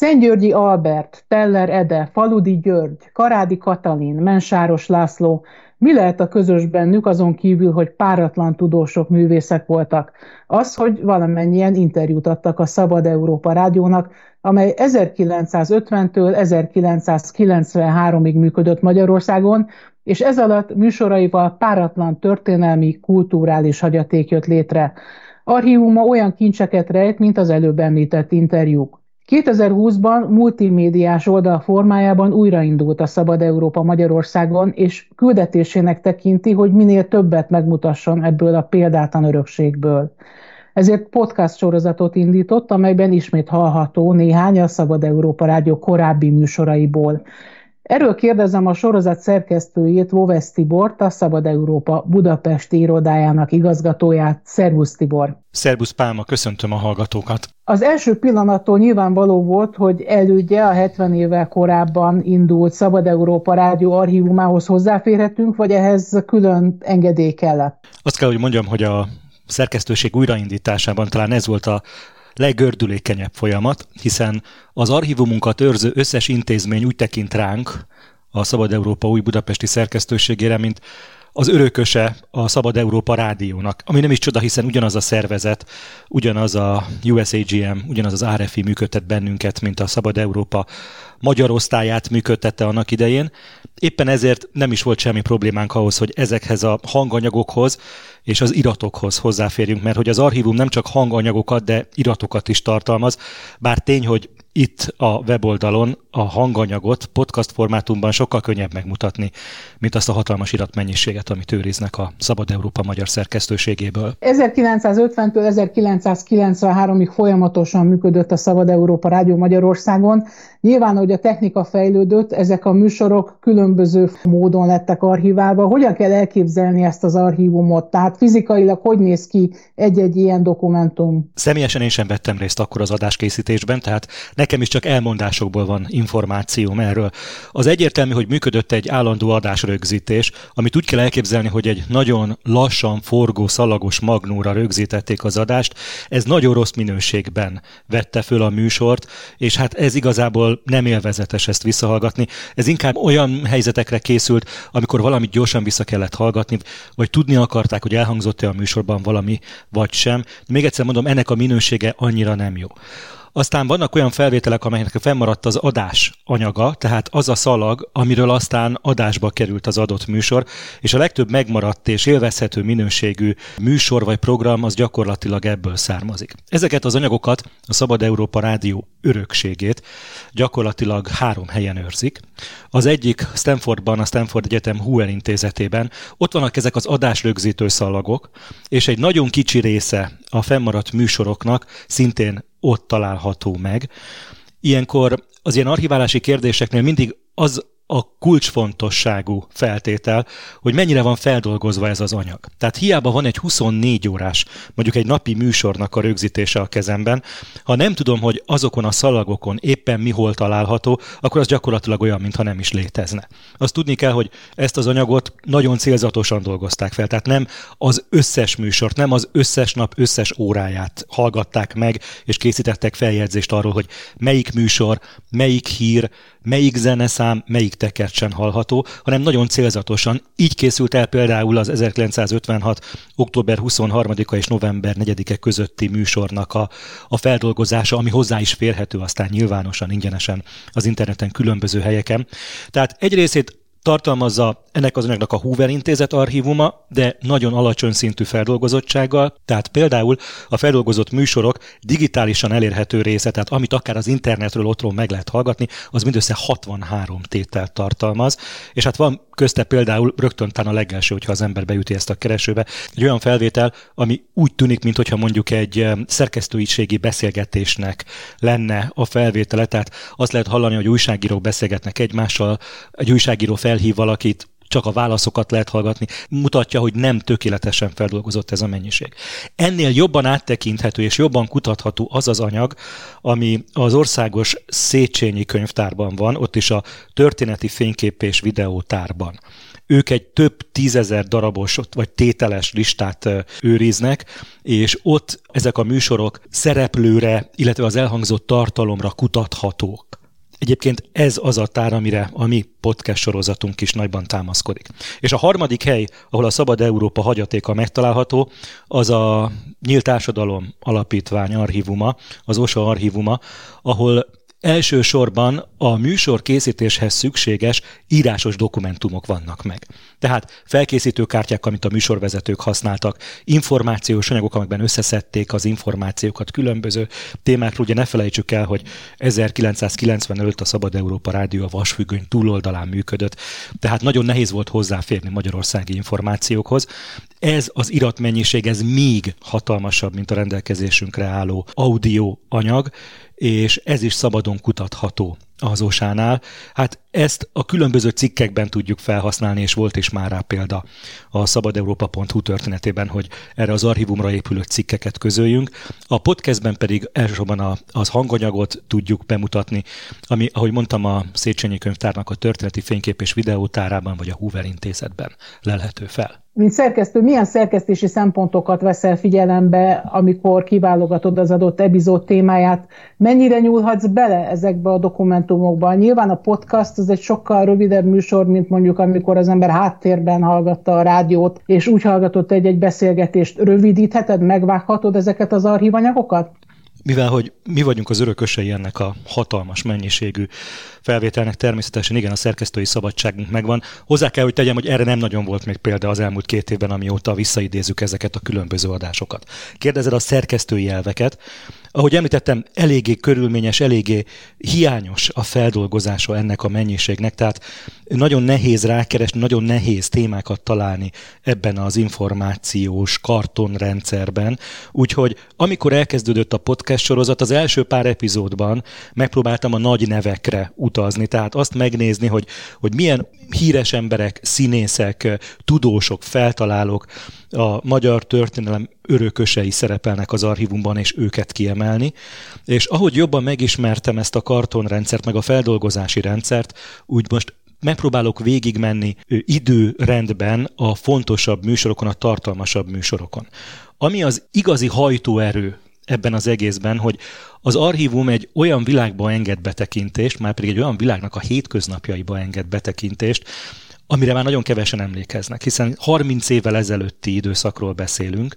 Szentgyörgyi Albert, Teller Ede, Faludi György, Karádi Katalin, Mensáros László, mi lehet a közös bennük azon kívül, hogy páratlan tudósok, művészek voltak? Az, hogy valamennyien interjút adtak a Szabad Európa Rádiónak, amely 1950-től 1993-ig működött Magyarországon, és ez alatt műsoraival páratlan történelmi, kulturális hagyaték jött létre. Archívuma olyan kincseket rejt, mint az előbb említett interjúk. 2020-ban multimédiás oldal formájában újraindult a Szabad Európa Magyarországon, és küldetésének tekinti, hogy minél többet megmutasson ebből a példátlan örökségből. Ezért podcast sorozatot indított, amelyben ismét hallható néhány a Szabad Európa Rádió korábbi műsoraiból. Erről kérdezem a sorozat szerkesztőjét, Vovesz Tibort, a Szabad Európa Budapesti irodájának igazgatóját. Szervusz Tibor! Szervusz Pálma, köszöntöm a hallgatókat! Az első pillanattól nyilvánvaló volt, hogy elődje a 70 évvel korábban indult Szabad Európa Rádió archívumához hozzáférhetünk, vagy ehhez külön engedély kellett? Azt kell, hogy mondjam, hogy a szerkesztőség újraindításában talán ez volt a legördülékenyebb folyamat, hiszen az archívumunkat őrző összes intézmény úgy tekint ránk, a Szabad Európa új budapesti szerkesztőségére, mint az örököse a Szabad Európa rádiónak, ami nem is csoda, hiszen ugyanaz a szervezet, ugyanaz a USAGM, ugyanaz az RFI működtet bennünket, mint a Szabad Európa magyar osztályát működtette annak idején. Éppen ezért nem is volt semmi problémánk ahhoz, hogy ezekhez a hanganyagokhoz és az iratokhoz hozzáférjünk, mert hogy az archívum nem csak hanganyagokat, de iratokat is tartalmaz, bár tény, hogy itt a weboldalon a hanganyagot podcast formátumban sokkal könnyebb megmutatni, mint azt a hatalmas iratmennyiséget, amit őriznek a Szabad Európa magyar szerkesztőségéből. 1950-től 1993-ig folyamatosan működött a Szabad Európa Rádió Magyarországon. Nyilván, hogy a technika fejlődött, ezek a műsorok különböző módon lettek archiválva. Hogyan kell elképzelni ezt az archívumot? Tehát fizikailag hogy néz ki egy-egy ilyen dokumentum? Személyesen én sem vettem részt akkor az adáskészítésben, tehát nekem is csak elmondásokból van információm erről. Az egyértelmű, hogy működött egy állandó adásrögzítés, amit úgy kell elképzelni, hogy egy nagyon lassan forgó szalagos magnóra rögzítették az adást. Ez nagyon rossz minőségben vette föl a műsort, és hát ez igazából nem élvezetes ezt visszahallgatni. Ez inkább olyan helyzetekre készült, amikor valamit gyorsan vissza kellett hallgatni, vagy tudni akarták, hogy elhangzott-e a műsorban valami, vagy sem. Még egyszer mondom, ennek a minősége annyira nem jó. Aztán vannak olyan felvételek, amelynek fennmaradt az adás anyaga, tehát az a szalag, amiről aztán adásba került az adott műsor, és a legtöbb megmaradt és élvezhető minőségű műsor vagy program az gyakorlatilag ebből származik. Ezeket az anyagokat a Szabad Európa Rádió örökségét gyakorlatilag három helyen őrzik. Az egyik Stanfordban, a Stanford Egyetem Huel intézetében, ott vannak ezek az adáslögzítő szalagok, és egy nagyon kicsi része a fennmaradt műsoroknak szintén ott található meg. Ilyenkor az ilyen archiválási kérdéseknél mindig az a kulcsfontosságú feltétel, hogy mennyire van feldolgozva ez az anyag. Tehát hiába van egy 24 órás, mondjuk egy napi műsornak a rögzítése a kezemben, ha nem tudom, hogy azokon a szalagokon éppen mi hol található, akkor az gyakorlatilag olyan, mintha nem is létezne. Azt tudni kell, hogy ezt az anyagot nagyon célzatosan dolgozták fel, tehát nem az összes műsort, nem az összes nap összes óráját hallgatták meg, és készítettek feljegyzést arról, hogy melyik műsor, melyik hír, melyik zeneszám, melyik tekercsen hallható, hanem nagyon célzatosan. Így készült el például az 1956. október 23-a és november 4-e közötti műsornak a, a feldolgozása, ami hozzá is férhető aztán nyilvánosan, ingyenesen az interneten különböző helyeken. Tehát egy részét tartalmazza ennek az anyagnak a Hoover intézet archívuma, de nagyon alacsony szintű feldolgozottsággal, tehát például a feldolgozott műsorok digitálisan elérhető része, tehát amit akár az internetről otthon meg lehet hallgatni, az mindössze 63 tételt tartalmaz, és hát van közte például rögtön a legelső, hogyha az ember beüti ezt a keresőbe, egy olyan felvétel, ami úgy tűnik, mintha mondjuk egy szerkesztőiségi beszélgetésnek lenne a felvétele, tehát azt lehet hallani, hogy újságírók beszélgetnek egymással, egy újságíró felhív valakit, csak a válaszokat lehet hallgatni, mutatja, hogy nem tökéletesen feldolgozott ez a mennyiség. Ennél jobban áttekinthető és jobban kutatható az az anyag, ami az országos Széchenyi könyvtárban van, ott is a történeti fénykép és videótárban ők egy több tízezer darabos vagy tételes listát őriznek, és ott ezek a műsorok szereplőre, illetve az elhangzott tartalomra kutathatók. Egyébként ez az a tár, amire a mi podcast sorozatunk is nagyban támaszkodik. És a harmadik hely, ahol a Szabad Európa hagyatéka megtalálható, az a Nyílt Társadalom Alapítvány archívuma, az OSA archívuma, ahol Elsősorban a műsor készítéshez szükséges írásos dokumentumok vannak meg. Tehát felkészítő kártyák, amit a műsorvezetők használtak, információs anyagok, amikben összeszedték az információkat különböző témákról. Ugye ne felejtsük el, hogy 1995 a Szabad Európa Rádió a vasfüggöny túloldalán működött, tehát nagyon nehéz volt hozzáférni magyarországi információkhoz. Ez az iratmennyiség, ez még hatalmasabb, mint a rendelkezésünkre álló audio anyag, és ez is szabadon kutatható az osánál. Hát ezt a különböző cikkekben tudjuk felhasználni, és volt is már rá példa a szabadeurópa.hu történetében, hogy erre az archívumra épülő cikkeket közöljünk. A podcastben pedig elsősorban az hanganyagot tudjuk bemutatni, ami, ahogy mondtam, a Széchenyi könyvtárnak a történeti fénykép és videótárában, vagy a Hoover intézetben lelhető fel mint szerkesztő, milyen szerkesztési szempontokat veszel figyelembe, amikor kiválogatod az adott epizód témáját? Mennyire nyúlhatsz bele ezekbe a dokumentumokba? Nyilván a podcast az egy sokkal rövidebb műsor, mint mondjuk amikor az ember háttérben hallgatta a rádiót, és úgy hallgatott egy-egy beszélgetést. Rövidítheted, megvághatod ezeket az archívanyagokat? mivel hogy mi vagyunk az örökösei ennek a hatalmas mennyiségű felvételnek, természetesen igen, a szerkesztői szabadságunk megvan. Hozzá kell, hogy tegyem, hogy erre nem nagyon volt még példa az elmúlt két évben, amióta visszaidézzük ezeket a különböző adásokat. Kérdezed a szerkesztői elveket, ahogy említettem, eléggé körülményes, eléggé hiányos a feldolgozása ennek a mennyiségnek, tehát nagyon nehéz rákeresni, nagyon nehéz témákat találni ebben az információs kartonrendszerben, úgyhogy amikor elkezdődött a podcast sorozat, az első pár epizódban megpróbáltam a nagy nevekre utazni, tehát azt megnézni, hogy, hogy milyen híres emberek, színészek, tudósok, feltalálók a magyar történelem örökösei szerepelnek az archívumban, és őket kiemelni. És ahogy jobban megismertem ezt a kartonrendszert, meg a feldolgozási rendszert, úgy most megpróbálok végigmenni időrendben a fontosabb műsorokon, a tartalmasabb műsorokon. Ami az igazi hajtóerő ebben az egészben, hogy az archívum egy olyan világba enged betekintést, már pedig egy olyan világnak a hétköznapjaiba enged betekintést, amire már nagyon kevesen emlékeznek, hiszen 30 évvel ezelőtti időszakról beszélünk,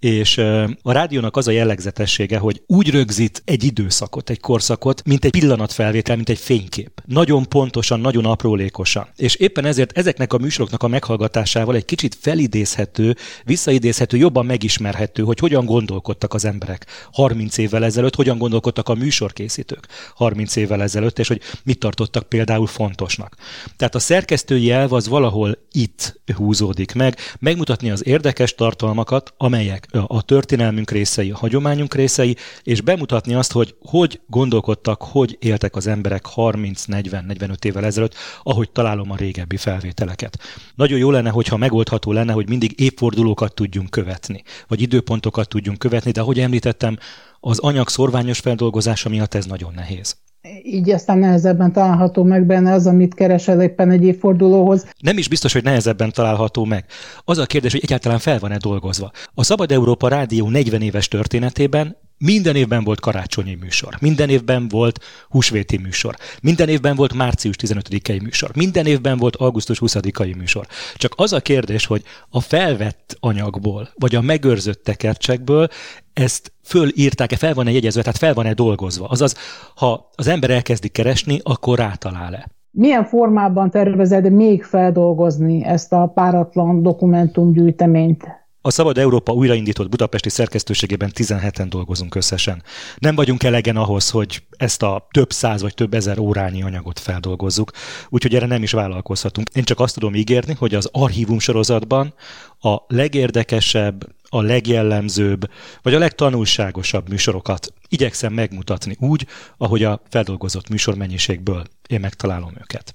és a rádiónak az a jellegzetessége, hogy úgy rögzít egy időszakot, egy korszakot, mint egy pillanatfelvétel, mint egy fénykép. Nagyon pontosan, nagyon aprólékosan. És éppen ezért ezeknek a műsoroknak a meghallgatásával egy kicsit felidézhető, visszaidézhető, jobban megismerhető, hogy hogyan gondolkodtak az emberek 30 évvel ezelőtt, hogyan gondolkodtak a műsorkészítők 30 évvel ezelőtt, és hogy mit tartottak például fontosnak. Tehát a szerkesztői elv az valahol itt húzódik meg, megmutatni az érdekes tartalmakat, amelyek a történelmünk részei, a hagyományunk részei, és bemutatni azt, hogy hogy gondolkodtak, hogy éltek az emberek 30-40-45 évvel ezelőtt, ahogy találom a régebbi felvételeket. Nagyon jó lenne, hogyha megoldható lenne, hogy mindig évfordulókat tudjunk követni, vagy időpontokat tudjunk követni, de ahogy említettem, az anyag szorványos feldolgozása miatt ez nagyon nehéz így aztán nehezebben található meg benne az, amit keresel éppen egy évfordulóhoz. Nem is biztos, hogy nehezebben található meg. Az a kérdés, hogy egyáltalán fel van-e dolgozva. A Szabad Európa Rádió 40 éves történetében minden évben volt karácsonyi műsor, minden évben volt húsvéti műsor, minden évben volt március 15-i műsor, minden évben volt augusztus 20-ai műsor. Csak az a kérdés, hogy a felvett anyagból, vagy a megőrzött tekercsekből ezt fölírták-e, fel van-e jegyezve, tehát fel van-e dolgozva. Azaz, ha az ember elkezdi keresni, akkor rátalál-e. Milyen formában tervezed még feldolgozni ezt a páratlan dokumentumgyűjteményt? A Szabad Európa újraindított budapesti szerkesztőségében 17-en dolgozunk összesen. Nem vagyunk elegen ahhoz, hogy ezt a több száz vagy több ezer órányi anyagot feldolgozzuk, úgyhogy erre nem is vállalkozhatunk. Én csak azt tudom ígérni, hogy az archívum sorozatban a legérdekesebb, a legjellemzőbb, vagy a legtanulságosabb műsorokat igyekszem megmutatni úgy, ahogy a feldolgozott műsormennyiségből én megtalálom őket.